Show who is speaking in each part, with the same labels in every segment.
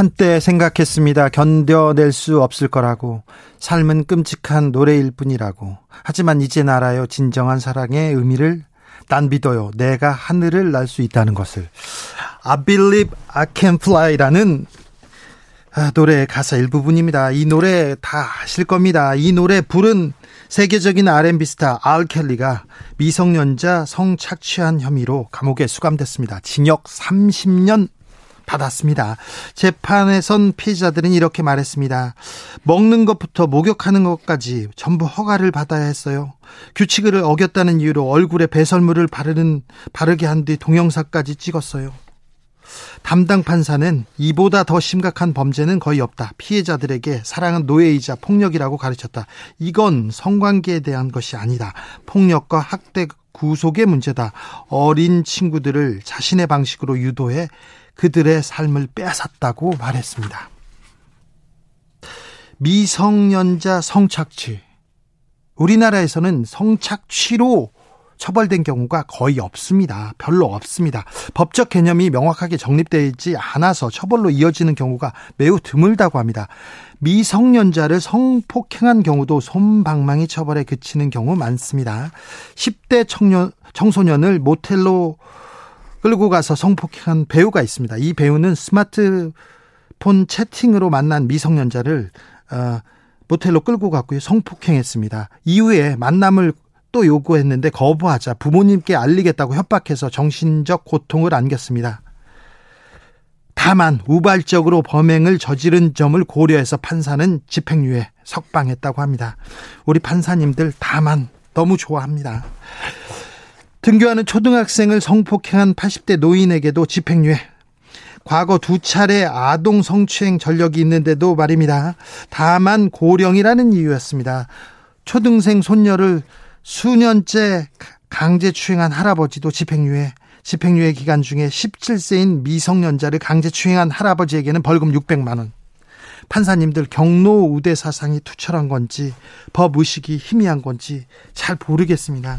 Speaker 1: 한때 생각했습니다. 견뎌낼 수 없을 거라고. 삶은 끔찍한 노래일 뿐이라고. 하지만 이젠 알아요. 진정한 사랑의 의미를 난 믿어요. 내가 하늘을 날 수 있다는 것을. I believe I can fly라는 아, 노래 가사 일부분입니다. 이 노래 다 아실 겁니다. 이 노래 부른 세계적인 R&B 스타 알 켈리가 미성년자 성착취한 혐의로 감옥에 수감됐습니다. 징역 30년 받았습니다. 재판에선 피해자들은 이렇게 말했습니다. 먹는 것부터 목욕하는 것까지 전부 허가를 받아야 했어요. 규칙을 어겼다는 이유로 얼굴에 배설물을 바르는 바르게 한 뒤 동영상까지 찍었어요. 담당 판사는 이보다 더 심각한 범죄는 거의 없다. 피해자들에게 사랑은 노예이자 폭력이라고 가르쳤다. 이건 성관계에 대한 것이 아니다. 폭력과 학대 구속의 문제다. 어린 친구들을 자신의 방식으로 유도해 그들의 삶을 빼앗았다고 말했습니다. 미성년자 성착취. 우리나라에서는 성착취로 처벌된 경우가 거의 없습니다. 별로 없습니다. 법적 개념이 명확하게 정립되지 않아서 처벌로 이어지는 경우가 매우 드물다고 합니다. 미성년자를 성폭행한 경우도 솜방망이 처벌에 그치는 경우 많습니다. 10대 청년, 청소년을 모텔로 끌고 가서 성폭행한 배우가 있습니다. 이 배우는 스마트폰 채팅으로 만난 미성년자를 어, 모텔로 끌고 갔고요. 성폭행했습니다. 이후에 만남을 또 요구했는데 거부하자 부모님께 알리겠다고 협박해서 정신적 고통을 안겼습니다. 다만 우발적으로 범행을 저지른 점을 고려해서 판사는 집행유예 석방했다고 합니다. 우리 판사님들 다만 너무 좋아합니다. 등교하는 초등학생을 성폭행한 80대 노인에게도 집행유예. 과거 두 차례 아동 성추행 전력이 있는데도 말입니다. 다만 고령이라는 이유였습니다. 초등생 손녀를 수년째 강제 추행한 할아버지도 집행유예. 집행유예 기간 중에 17세인 미성년자를 강제 추행한 할아버지에게는 벌금 600만 원. 판사님들 경로 우대 사상이 투철한 건지 법 의식이 희미한 건지 잘 모르겠습니다.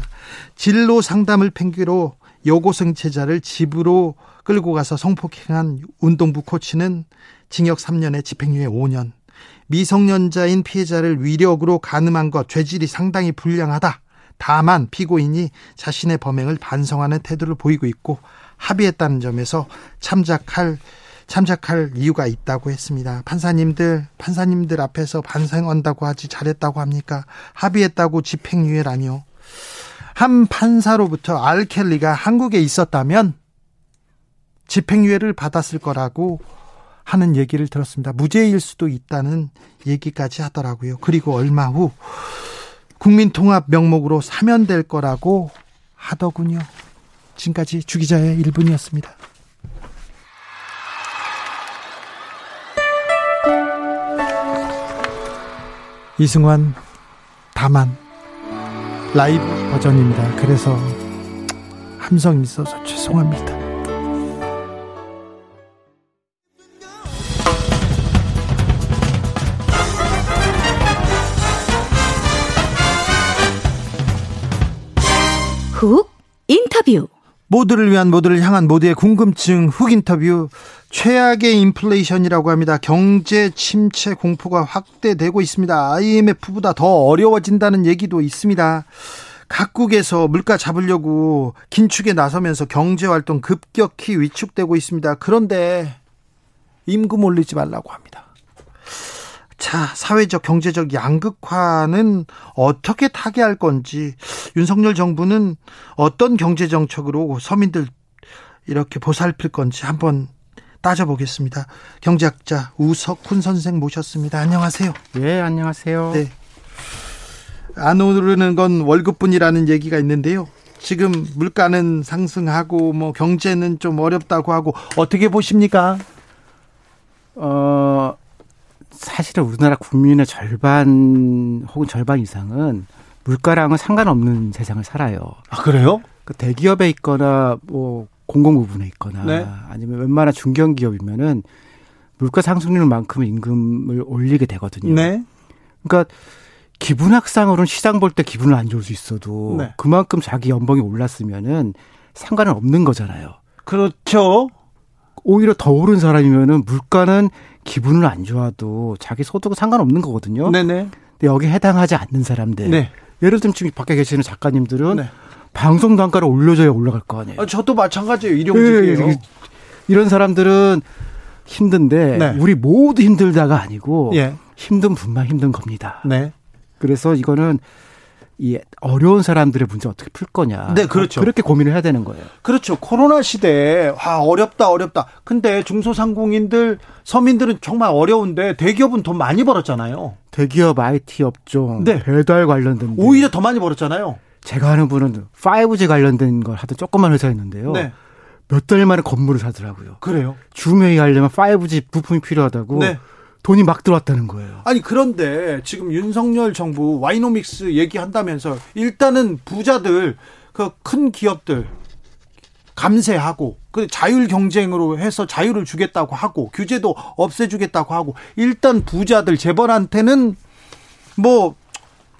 Speaker 1: 진로 상담을 팽기로 여고생 제자를 집으로 끌고 가서 성폭행한 운동부 코치는 징역 3년에 집행유예 5년. 미성년자인 피해자를 위력으로 가늠한 것 죄질이 상당히 불량하다. 다만 피고인이 자신의 범행을 반성하는 태도를 보이고 있고 합의했다는 점에서 참작할 참작할 이유가 있다고 했습니다. 판사님들, 판사님들 앞에서 반성한다고 하지 잘했다고 합니까? 합의했다고 집행유예라니요. 한 판사로부터 알켈리가 한국에 있었다면 집행유예를 받았을 거라고 하는 얘기를 들었습니다. 무죄일 수도 있다는 얘기까지 하더라고요. 그리고 얼마 후 국민통합 명목으로 사면될 거라고 하더군요. 지금까지 주기자의 1분이었습니다. 이승환 다만 라이브 버전입니다. 그래서 함성이 있어서 죄송합니다.
Speaker 2: 훅 인터뷰
Speaker 1: 모두를 위한 모두를 향한 모두의 궁금증 훅 인터뷰 최악의 인플레이션이라고 합니다. 경제 침체 공포가 확대되고 있습니다. IMF보다 더 어려워진다는 얘기도 있습니다. 각국에서 물가 잡으려고 긴축에 나서면서 경제 활동 급격히 위축되고 있습니다. 그런데 임금 올리지 말라고 합니다. 자, 사회적 경제적 양극화는 어떻게 타개할 건지 윤석열 정부는 어떤 경제 정책으로 서민들 이렇게 보살필 건지 한번 따져보겠습니다. 경제학자 우석훈 선생 모셨습니다. 안녕하세요.
Speaker 3: 네, 안녕하세요. 네.
Speaker 1: 안 오르는 건 월급뿐이라는 얘기가 있는데요. 지금 물가는 상승하고 뭐 경제는 좀 어렵다고 하고 어떻게 보십니까?
Speaker 3: 어, 사실은 우리나라 국민의 절반 혹은 절반 이상은 물가랑은 상관없는 세상을 살아요.
Speaker 1: 아, 그래요?
Speaker 3: 그 대기업에 있거나 뭐 공공 부분에 있거나 네. 아니면 웬만한 중견 기업이면은 물가 상승률만큼 임금을 올리게 되거든요. 네. 그러니까 기분학상으로는 시장 볼 때 기분을 안 좋을 수 있어도 네. 그만큼 자기 연봉이 올랐으면은 상관은 없는 거잖아요.
Speaker 1: 그렇죠.
Speaker 3: 오히려 더 오른 사람이면은 물가는 기분은 안 좋아도 자기 소득은 상관없는 거거든요. 네네. 근데 여기 해당하지 않는 사람들. 네. 예를 들면 지금 밖에 계시는 작가님들은 네. 방송 단가를 올려줘야 올라갈 거 아니에요. 아,
Speaker 1: 저도 마찬가지예요. 일용직이에요. 네,
Speaker 3: 이런 사람들은 힘든데 네. 우리 모두 힘들다가 아니고 예. 힘든 분만 힘든 겁니다. 네. 그래서 이거는 이 어려운 사람들의 문제 어떻게 풀 거냐. 네, 그렇죠. 그렇게 고민을 해야 되는 거예요.
Speaker 1: 그렇죠. 코로나 시대에 와 어렵다 어렵다. 근데 중소상공인들 서민들은 정말 어려운데 대기업은 돈 많이 벌었잖아요.
Speaker 3: 대기업 IT 업종 네. 배달 관련된
Speaker 1: 오히려 더 많이 벌었잖아요.
Speaker 3: 제가 아는 분은 5G 관련된 걸 하던 조그만 회사였는데요. 네. 몇달 만에 건물을 사더라고요.
Speaker 1: 그래요?
Speaker 3: 줌회의 하려면 5G 부품이 필요하다고. 네. 돈이 막 들어왔다는 거예요.
Speaker 1: 아니 그런데 지금 윤석열 정부 와이노믹스 얘기한다면서 일단은 부자들 그 큰 기업들 감세하고 그 자율 경쟁으로 해서 자유를 주겠다고 하고 규제도 없애주겠다고 하고 일단 부자들 재벌한테는 뭐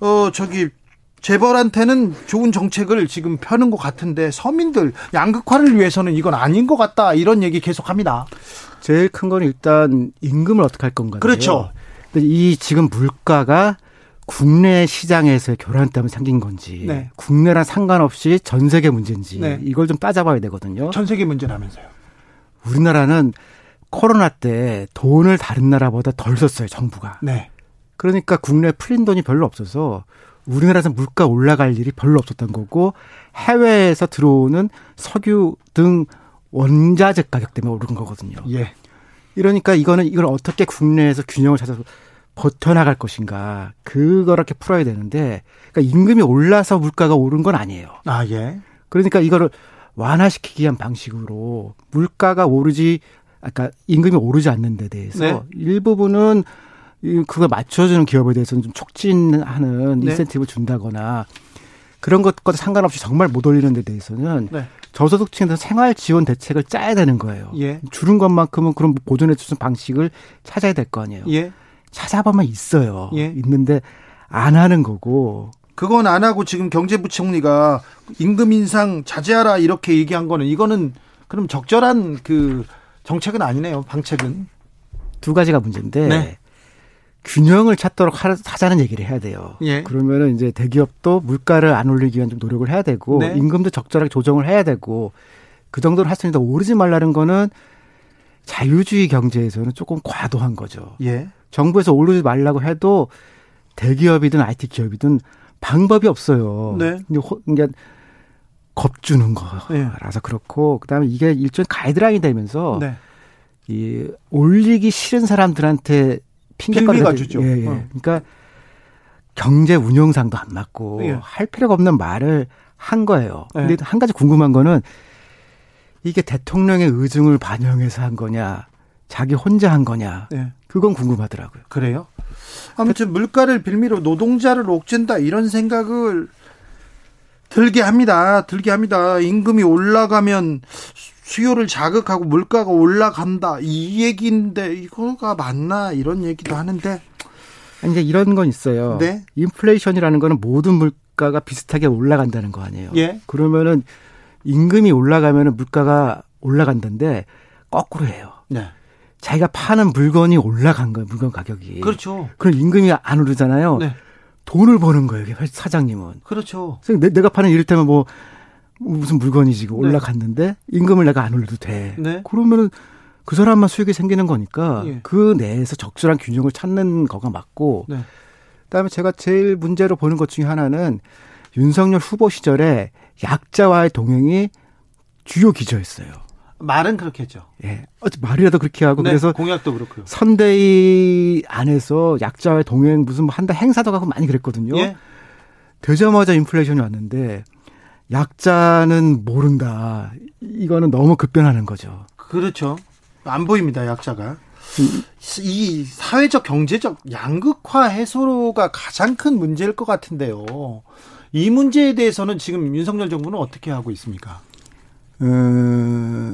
Speaker 1: 어 저기 재벌한테는 좋은 정책을 지금 펴는 것 같은데 서민들 양극화를 위해서는 이건 아닌 것 같다 이런 얘기 계속합니다.
Speaker 3: 제일 큰 건 일단 임금을 어떻게 할 건가요?
Speaker 1: 그렇죠.
Speaker 3: 이 지금 물가가 국내 시장에서의 교란 때문에 생긴 건지 네. 국내랑 상관없이 전 세계 문제인지 네. 이걸 좀 따져봐야 되거든요.
Speaker 1: 전 세계 문제라면서요.
Speaker 3: 우리나라는 코로나 때 돈을 다른 나라보다 덜 썼어요, 정부가. 네. 그러니까 국내에 풀린 돈이 별로 없어서 우리나라에서 물가 올라갈 일이 별로 없었던 거고 해외에서 들어오는 석유 등 원자재 가격 때문에 오른 거거든요. 예. 이러니까 이거는 이걸 어떻게 국내에서 균형을 찾아서 버텨나갈 것인가 그거렇게 풀어야 되는데 그러니까 임금이 올라서 물가가 오른 건 아니에요.
Speaker 1: 아 예.
Speaker 3: 그러니까 이거를 완화시키기 위한 방식으로 물가가 오르지 아까 임금이 오르지 않는 데 대해서 네. 일부분은 그걸 맞춰주는 기업에 대해서는 좀 촉진하는 네. 인센티브를 준다거나 그런 것과 상관없이 정말 못 올리는 데 대해서는 네. 저소득층에서 생활 지원 대책을 짜야 되는 거예요. 예. 줄은 것만큼은 그런 보존해 주는 방식을 찾아야 될 거 아니에요. 예. 찾아보면 있어요. 예. 있는데 안 하는 거고.
Speaker 1: 그건 안 하고 지금 경제부총리가 임금 인상 자제하라 이렇게 얘기한 거는 이거는 그럼 적절한 그 정책은 아니네요. 방책은.
Speaker 3: 두 가지가 문제인데 네. 균형을 찾도록 하자는 얘기를 해야 돼요. 예. 그러면은 이제 대기업도 물가를 안 올리기 위한 좀 노력을 해야 되고 네. 임금도 적절하게 조정을 해야 되고 그 정도로 할수 있는데 오르지 말라는 거는 자유주의 경제에서는 조금 과도한 거죠. 예. 정부에서 오르지 말라고 해도 대기업이든 IT 기업이든 방법이 없어요. 네. 그러니까 겁주는 거라서 네. 그렇고 그다음에 이게 일종의 가이드라인이 되면서 네. 이 올리기 싫은 사람들한테 핑계가 주죠. 예, 예. 어. 그러니까 경제 운영상도 안 맞고 예. 할 필요가 없는 말을 한 거예요. 예. 근데 한 가지 궁금한 거는 이게 대통령의 의중을 반영해서 한 거냐, 자기 혼자 한 거냐, 예. 그건 궁금하더라고요.
Speaker 1: 그래요? 아무튼 물가를 빌미로 노동자를 옥죄다 이런 생각을 들게 합니다. 들게 합니다. 임금이 올라가면 수요를 자극하고 물가가 올라간다 이 얘기인데 이거가 맞나 이런 얘기도 하는데
Speaker 3: 이제 이런 건 있어요. 네? 인플레이션이라는 거는 모든 물가가 비슷하게 올라간다는 거 아니에요. 예? 그러면은 임금이 올라가면은 물가가 올라간다는데 거꾸로 해요. 네. 자기가 파는 물건이 올라간 거예요. 물건 가격이.
Speaker 1: 그렇죠.
Speaker 3: 그럼 임금이 안 오르잖아요. 네. 돈을 버는 거예요. 사장님은.
Speaker 1: 그렇죠.
Speaker 3: 내가 파는 이를테면 뭐 무슨 물건이 지금 네. 올라갔는데 네. 임금을 내가 안 올려도 돼. 네. 그러면은 그 사람만 수익이 생기는 거니까 예. 그 내에서 적절한 균형을 찾는 거가 맞고 네. 그다음에 제가 제일 문제로 보는 것 중에 하나는 윤석열 후보 시절에 약자와의 동행이 주요 기조였어요.
Speaker 1: 말은 그렇게 했죠.
Speaker 3: 예. 어찌 말이라도 그렇게 하고
Speaker 1: 네,
Speaker 3: 그래서
Speaker 1: 공약도 그렇고요.
Speaker 3: 선대위 안에서 약자와의 동행 무슨 뭐 한다 행사도 가고 많이 그랬거든요. 예. 되자마자 인플레이션이 왔는데 약자는 모른다. 이거는 너무 급변하는 거죠.
Speaker 1: 그렇죠. 안 보입니다, 약자가. 이 사회적 경제적 양극화 해소가 가장 큰 문제일 것 같은데요. 이 문제에 대해서는 지금 윤석열 정부는 어떻게 하고 있습니까?
Speaker 3: 음,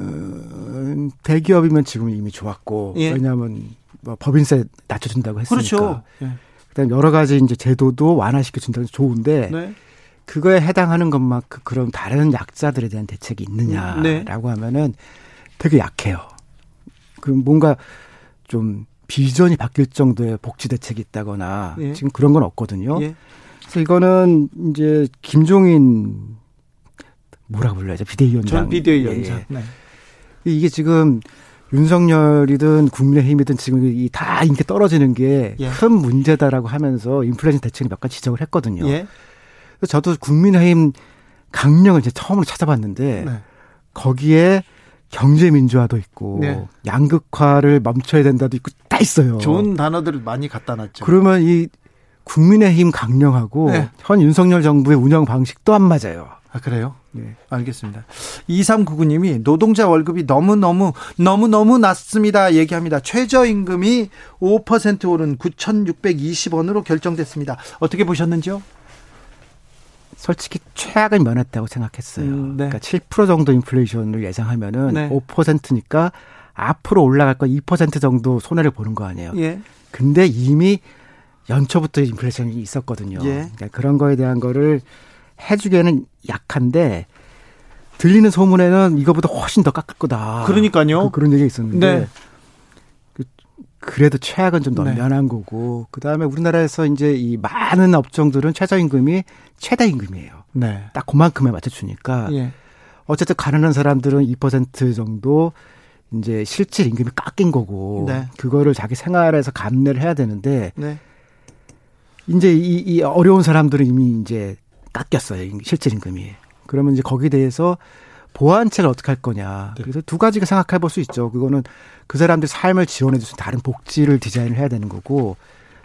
Speaker 3: 대기업이면 지금 이미 좋았고 예. 왜냐하면 뭐 법인세 낮춰준다고 했으니까. 그렇죠. 예. 그다음 여러 가지 이제 제도도 완화시켜 준다고 좋은데 네. 그거에 해당하는 것만큼 그런 다른 약자들에 대한 대책이 있느냐라고 네. 하면은 되게 약해요. 그 뭔가 좀 비전이 바뀔 정도의 복지 대책이 있다거나 예. 지금 그런 건 없거든요. 예. 그래서 이거는 이제 김종인 뭐라고 불러야죠? 비대위원장.
Speaker 1: 전 비대위원장. 예. 네.
Speaker 3: 이게 지금 윤석열이든 국민의힘이든 지금 이 다 인기 떨어지는 게큰 예. 문제다라고 하면서 인플레이션 대책을 몇 가지 지적을 했거든요. 예. 그래서 저도 국민의힘 강령을 이제 처음으로 찾아봤는데 네. 거기에 경제 민주화도 있고 네. 양극화를 멈춰야 된다도 있고 다 있어요.
Speaker 1: 좋은 단어들을 많이 갖다 놨죠.
Speaker 3: 그러면 이 국민의힘 강령하고 네. 현 윤석열 정부의 운영 방식도 안 맞아요.
Speaker 1: 아, 그래요? 네. 알겠습니다. 2399님이 노동자 월급이 너무너무, 너무너무 낮습니다. 얘기합니다. 최저임금이 5% 오른 9,620원으로 결정됐습니다. 어떻게 보셨는지요?
Speaker 3: 솔직히 최악을 면했다고 생각했어요. 음, 네. 그러니까 7% 정도 인플레이션을 예상하면은 네. 5%니까 앞으로 올라갈 거 2% 정도 손해를 보는 거 아니에요. 예. 근데 이미 연초부터 인플레이션이 있었거든요. 예. 그러니까 그런 거에 대한 거를 해주기에는 약한데 들리는 소문에는 이거보다 훨씬 더 깎을 거다.
Speaker 1: 그러니까요.
Speaker 3: 그, 런 얘기가 있었는데 네. 그, 래도 최악은 좀 넘면한 네. 거고 그 다음에 우리나라에서 이제 이 많은 업종들은 최저임금이 최다임금이에요. 네. 딱 그만큼에 맞춰 주니까 예. 어쨌든 가난한 사람들은 2% 정도 이제 실질 임금이 깎인 거고 네. 그거를 자기 생활에서 감내를 해야 되는데 네. 이제 이, 이 어려운 사람들은 이미 이제 깎였어요. 실질 임금이. 그러면 이제 거기에 대해서 보완책을 어떻게 할 거냐. 네. 그래서 두 가지가 생각해 볼 수 있죠. 그거는 그 사람들 삶을 지원해 줄 수 있는 다른 복지를 디자인을 해야 되는 거고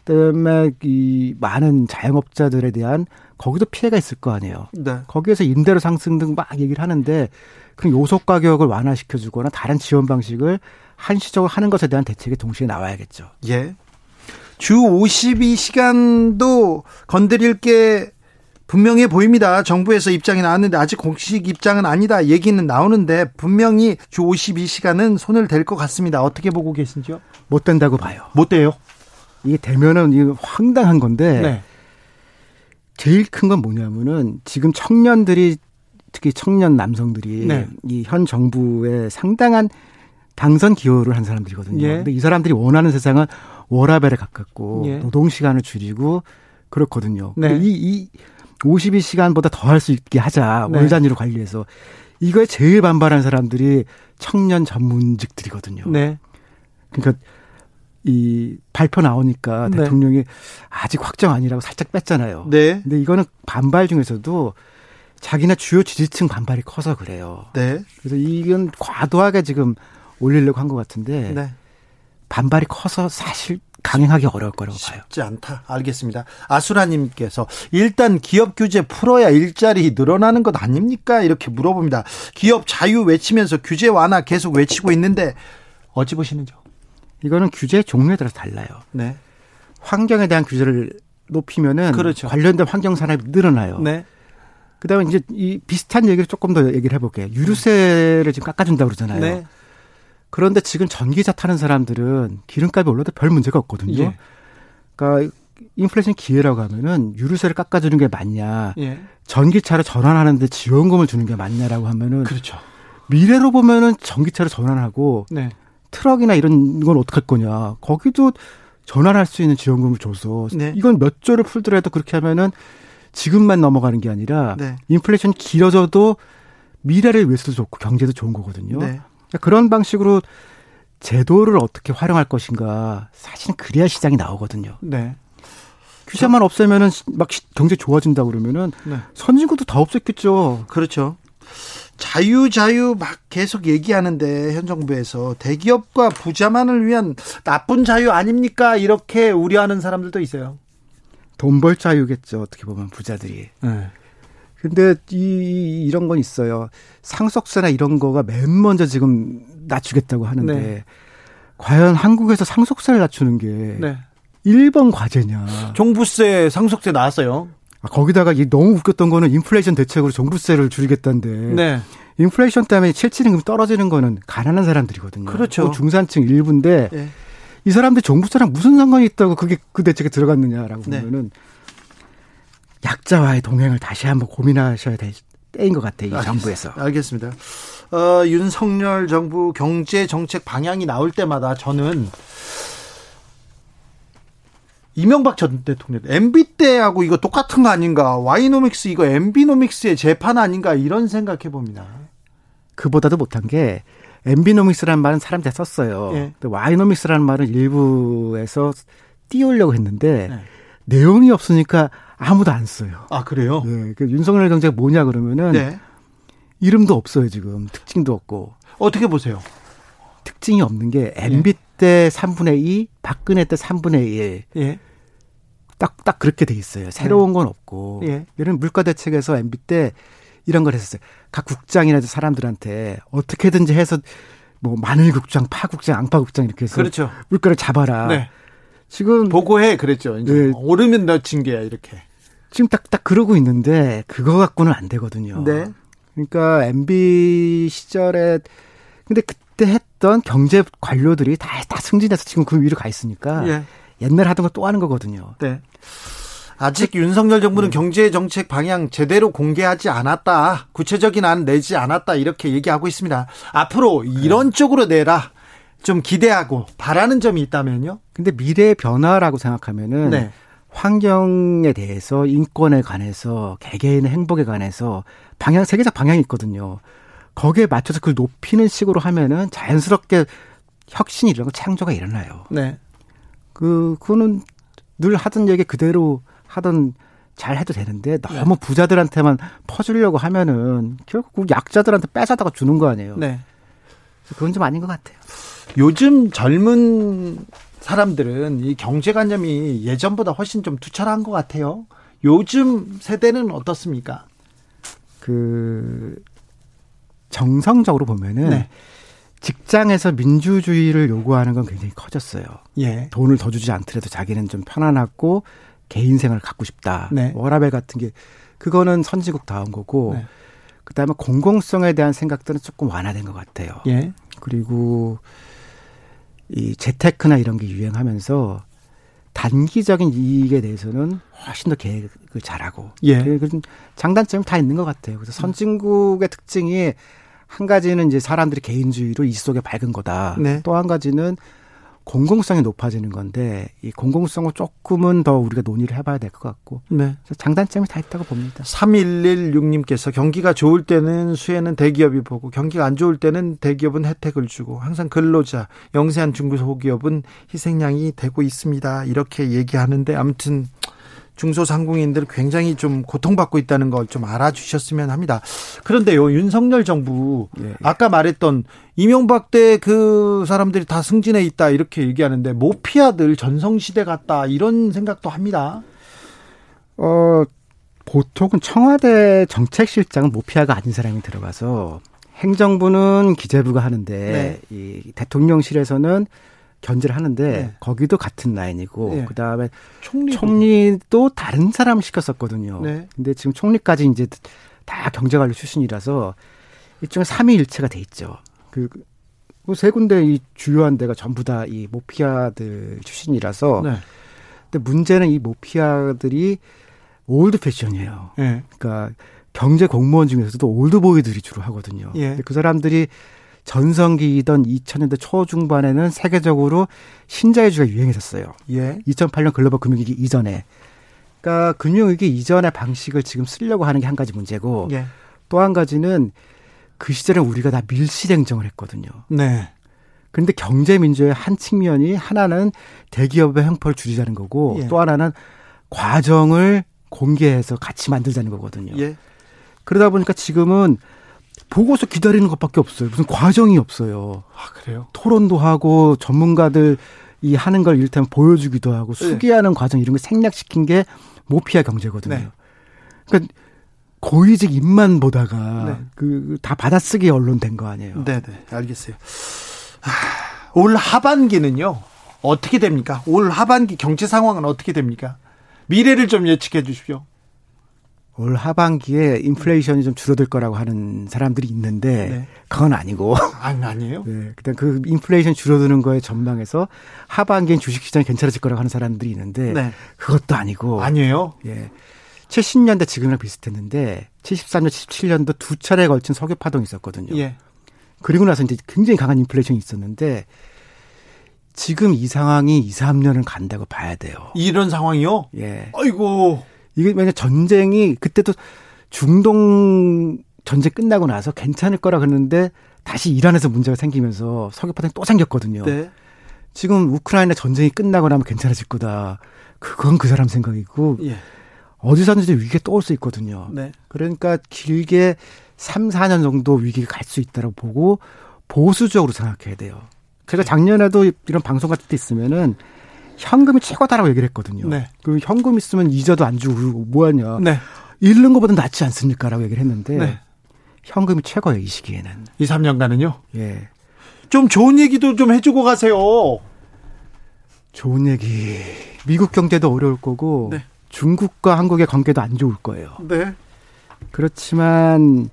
Speaker 3: 그다음에 이 많은 자영업자들에 대한 거기도 피해가 있을 거 아니에요. 네. 거기에서 임대료 상승 등 막 얘기를 하는데 그 요속 가격을 완화시켜 주거나 다른 지원 방식을 한시적으로 하는 것에 대한 대책이 동시에 나와야겠죠.
Speaker 1: 예. 주 52시간도 건드릴 게 분명해 보입니다. 정부에서 입장이 나왔는데 아직 공식 입장은 아니다. 얘기는 나오는데 분명히 주 52시간은 손을 댈 것 같습니다. 어떻게 보고 계신지요?
Speaker 3: 못 된다고 봐요.
Speaker 1: 못 돼요?
Speaker 3: 이게 되면은 이게 황당한 건데 네. 제일 큰 건 뭐냐면은 지금 청년들이 특히 청년 남성들이 네. 이현 정부에 상당한 당선 기여를 한 사람들이거든요. 예. 근데 이 사람들이 원하는 세상은 워라벨에 가깝고 예. 노동 시간을 줄이고 그렇거든요. 네. 이, 이 52시간보다 더 할 수 있게 하자. 네. 월단위로 관리해서. 이거에 제일 반발한 사람들이 청년 전문직들이거든요. 네. 그러니까 이 발표 나오니까 네. 대통령이 아직 확정 아니라고 살짝 뺐잖아요. 네. 근데 이거는 반발 중에서도 자기네 주요 지지층 반발이 커서 그래요. 네. 그래서 이건 과도하게 지금 올리려고 한 것 같은데 네. 반발이 커서 사실 강행하기 어려울 거라고
Speaker 1: 봐요. 쉽지 않다. 알겠습니다. 아수라님께서 일단 기업 규제 풀어야 일자리 늘어나는 것 아닙니까? 이렇게 물어봅니다. 기업 자유 외치면서 규제 완화 계속 외치고 있는데 어찌 보시는지요?
Speaker 3: 이거는 규제 종류에 따라서 달라요. 네. 환경에 대한 규제를 높이면은 그렇죠. 관련된 환경 산업이 늘어나요. 네. 그다음에 이제 이 비슷한 얘기를 조금 더 얘기를 해볼게요. 유류세를 지금 깎아준다 고 그러잖아요. 네. 그런데 지금 전기차 타는 사람들은 기름값이 올라도 별 문제가 없거든요. 예. 그러니까 인플레이션 기회라고 하면은 유류세를 깎아주는 게 맞냐, 예. 전기차를 전환하는데 지원금을 주는 게 맞냐라고 하면은
Speaker 1: 그렇죠.
Speaker 3: 미래로 보면은 전기차를 전환하고 네. 트럭이나 이런 건 어떻게 할 거냐. 거기도 전환할 수 있는 지원금을 줘서 네. 이건 몇 조를 풀더라도 그렇게 하면은 지금만 넘어가는 게 아니라 네. 인플레이션 길어져도 미래를 위해서도 좋고 경제도 좋은 거거든요. 그런 방식으로 제도를 어떻게 활용할 것인가 사실은 그래야 시장이 나오거든요. 네. 규제만 없애면은 막 경제 좋아진다 그러면은 네. 선진국도 다 없었겠죠.
Speaker 1: 그렇죠. 자유 자유 막 계속 얘기하는데 현 정부에서 대기업과 부자만을 위한 나쁜 자유 아닙니까? 이렇게 우려하는 사람들도 있어요.
Speaker 3: 돈 벌 자유겠죠. 어떻게 보면 부자들이. 네. 근데 이 이런 건 있어요. 상속세나 이런 거가 맨 먼저 지금 낮추겠다고 하는데 네. 과연 한국에서 상속세를 낮추는 게 네. 1번 과제냐.
Speaker 1: 종부세 상속세 나왔어요.
Speaker 3: 아, 거기다가 이 너무 웃겼던 거는 인플레이션 대책으로 종부세를 줄이겠다는데. 네. 인플레이션 때문에 실질임금 떨어지는 거는 가난한 사람들이거든요.
Speaker 1: 그렇죠.
Speaker 3: 중산층 일부인데 네. 이 사람들 종부세랑 무슨 상관이 있다고 그게 그 대책에 들어갔느냐라고 네. 보면은 약자와의 동행을 다시 한번 고민하셔야 될 때인 것 같아요. 이 정부에서.
Speaker 1: 알겠습니다. 어, 윤석열 정부 경제 정책 방향이 나올 때마다 저는 이명박 전 대통령 MB 때하고 이거 똑같은 거 아닌가? 와이노믹스 이거 MB노믹스의 재판 아닌가? 이런 생각해 봅니다.
Speaker 3: 그보다도 못한 게 MB노믹스라는 말은 사람들이 썼어요. 예. 근데 와이노믹스라는 말은 일부에서 띄우려고 했는데 네. 내용이 없으니까 아무도 안 써요.
Speaker 1: 아 그래요?
Speaker 3: 네, 그 윤석열 경제가 뭐냐 그러면은 네. 이름도 없어요 지금 특징도 없고.
Speaker 1: 어떻게 보세요?
Speaker 3: 특징이 없는 게 MB 예. 때 3분의 2, 박근혜 때 3분의 1. 예. 딱, 딱 그렇게 돼 있어요. 새로운 건 없고. 예. 예를 물가 대책에서 MB 때 이런 걸 했었어요. 각 국장이나 사람들한테 어떻게든지 해서 뭐 마늘국장, 파국장, 앙파국장 이렇게 해서 그렇죠. 물가를 잡아라. 네.
Speaker 1: 지금 보고해 그랬죠. 이제 네. 오르면 너 징계야 이렇게.
Speaker 3: 지금 딱딱 그러고 있는데 그거 갖고는 안 되거든요. 네. 그러니까 MB 시절에 근데 그때 했던 경제 관료들이 다, 다 승진해서 지금 그 위로 가 있으니까 예. 옛날 하던 거 또 하는 거거든요. 네.
Speaker 1: 아직 그, 윤석열 정부는 네. 경제 정책 방향 제대로 공개하지 않았다. 구체적인 안 내지 않았다. 이렇게 얘기하고 있습니다. 앞으로 이런 네. 쪽으로 내라. 좀 기대하고 바라는 점이 있다면요?
Speaker 3: 근데 미래의 변화라고 생각하면은 네. 환경에 대해서 인권에 관해서 개개인의 행복에 관해서 방향 세계적 방향이 있거든요. 거기에 맞춰서 그걸 높이는 식으로 하면은 자연스럽게 혁신이 일어나고 창조가 일어나요. 네. 그 그거는 늘 하던 얘기 그대로 하던 잘 해도 되는데 너무 네. 부자들한테만 퍼주려고 하면은 결국 약자들한테 뺏어다가 주는 거 아니에요. 네. 그건 좀 아닌 것 같아요.
Speaker 1: 요즘 젊은 사람들은 이 경제관념이 예전보다 훨씬 좀 투철한 것 같아요. 요즘 세대는 어떻습니까?
Speaker 3: 그 정성적으로 보면은 네. 직장에서 민주주의를 요구하는 건 굉장히 커졌어요. 예. 돈을 더 주지 않더라도 자기는 좀 편안하고 개인 생활을 갖고 싶다. 네. 워라벨 같은 게 그거는 선진국 다운 거고 네. 그다음에 공공성에 대한 생각들은 조금 완화된 것 같아요. 예. 그리고 이 재테크나 이런 게 유행하면서 단기적인 이익에 대해서는 훨씬 더 계획을 잘하고 예. 그런 장단점이 다 있는 것 같아요. 그래서 선진국의 특징이 한 가지는 이제 사람들이 개인주의로 이 속에 밝은 거다. 네. 또한 가지는 공공성이 높아지는 건데 이 공공성을 조금은 더 우리가 논의를 해봐야 될 것 같고 네. 장단점이 다 있다고 봅니다.
Speaker 1: 3116님께서 경기가 좋을 때는 수혜는 대기업이 보고 경기가 안 좋을 때는 대기업은 혜택을 주고 항상 근로자 영세한 중소기업은 희생양이 되고 있습니다. 이렇게 얘기하는데 아무튼 중소상공인들 굉장히 좀 고통받고 있다는 걸 좀 알아주셨으면 합니다. 그런데요, 윤석열 정부 예. 아까 말했던 이명박 때 그 사람들이 다 승진해 있다 이렇게 얘기하는데 모피아들 전성시대 같다 이런 생각도 합니다.
Speaker 3: 어 보통은 청와대 정책실장은 모피아가 아닌 사람이 들어가서 행정부는 기재부가 하는데 네. 이 대통령실에서는 견제를 하는데 네. 거기도 같은 라인이고 네. 그다음에 총리도. 총리도 다른 사람을 시켰었거든요. 네. 근데 지금 총리까지 이제 다 경제관료 출신이라서 일종의 삼위일체가 돼 있죠. 그 세 군데 이 주요한 데가 전부 다 이 모피아들 출신이라서 네. 근데 문제는 이 모피아들이 old fashion이에요. 네. 그러니까 경제 공무원 중에서도 old boy들이 주로 하거든요. 예. 그 사람들이 전성기이던 2000년대 초중반에는 세계적으로 신자유주의가 유행했었어요. 예. 2008년 글로벌 금융위기 이전에. 그러니까 금융위기 이전의 방식을 지금 쓰려고 하는 게 한 가지 문제고 예. 또 한 가지는 그 시절에 우리가 다 밀실행정을 했거든요. 네. 그런데 경제민주의 한 측면이 하나는 대기업의 형벌을 줄이자는 거고 예. 또 하나는 과정을 공개해서 같이 만들자는 거거든요. 예. 그러다 보니까 지금은 보고서 기다리는 것밖에 없어요. 무슨 과정이 없어요.
Speaker 1: 아, 그래요?
Speaker 3: 토론도 하고 전문가들 이 하는 걸 일단 보여주기도 하고 네. 수기하는 네. 과정 이런 걸 생략시킨 게 모피아 경제거든요. 네. 그러니까 고위직 입만 보다가 네. 그다 받아쓰기 언론 된 거 아니에요.
Speaker 1: 네, 네. 알겠어요. 아, 올 하반기는요. 어떻게 됩니까? 올 하반기 경제 상황은 어떻게 됩니까? 미래를 좀 예측해 주십시오.
Speaker 3: 올 하반기에 인플레이션이 좀 줄어들 거라고 하는 사람들이 있는데 네. 그건 아니고
Speaker 1: 아, 아니에요?
Speaker 3: 네, 그냥 그 인플레이션 줄어드는 거에 전망해서 하반기엔 주식시장이 괜찮아질 거라고 하는 사람들이 있는데 네. 그것도 아니고
Speaker 1: 아니에요?
Speaker 3: 예. 70년대 지금이랑 비슷했는데 73년, 77년도 두 차례에 걸친 석유 파동이 있었거든요. 예. 그리고 나서 이제 굉장히 강한 인플레이션이 있었는데 지금 이 상황이 2, 3년은 간다고 봐야 돼요.
Speaker 1: 이런 상황이요?
Speaker 3: 예.
Speaker 1: 아이고.
Speaker 3: 이게 만약 전쟁이 그때도 중동 전쟁 끝나고 나서 괜찮을 거라 그랬는데 다시 이란에서 문제가 생기면서 석유 파동이 또 생겼거든요. 네. 지금 우크라이나 전쟁이 끝나고 나면 괜찮아질 거다. 그건 그 사람 생각이고 예. 어디서든지 위기가 또 올 수 있거든요. 네. 그러니까 길게 3, 4년 정도 위기가 갈 수 있다고 보고 보수적으로 생각해야 돼요. 제가 네. 작년에도 이런 방송 같은 데 있으면은 현금이 최고다라고 얘기를 했거든요. 네. 그 현금 있으면 이자도 안 주고 뭐하냐. 네. 잃는 것보다 낫지 않습니까라고 얘기를 했는데 네. 현금이 최고예요 이 시기에는.
Speaker 1: 2, 3년간은요?
Speaker 3: 예.
Speaker 1: 좀 좋은 얘기도 좀 해주고 가세요.
Speaker 3: 좋은 얘기. 미국 경제도 어려울 거고 네. 중국과 한국의 관계도 안 좋을 거예요.
Speaker 1: 네.
Speaker 3: 그렇지만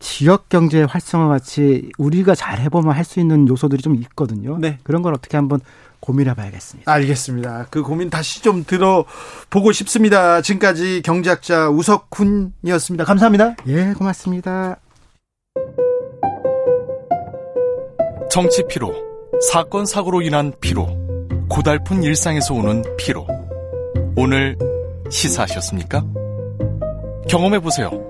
Speaker 3: 지역 경제 활성화 같이 우리가 잘 해보면 할 수 있는 요소들이 좀 있거든요. 네. 그런 걸 어떻게 한번 고민해 봐야겠습니다.
Speaker 1: 알겠습니다. 그 고민 다시 좀 들어보고 싶습니다. 지금까지 경제학자 우석훈이었습니다. 감사합니다.
Speaker 3: 예, 고맙습니다.
Speaker 4: 정치 피로, 사건 사고로 인한 피로, 고달픈 일상에서 오는 피로. 오늘 시사하셨습니까? 경험해 보세요.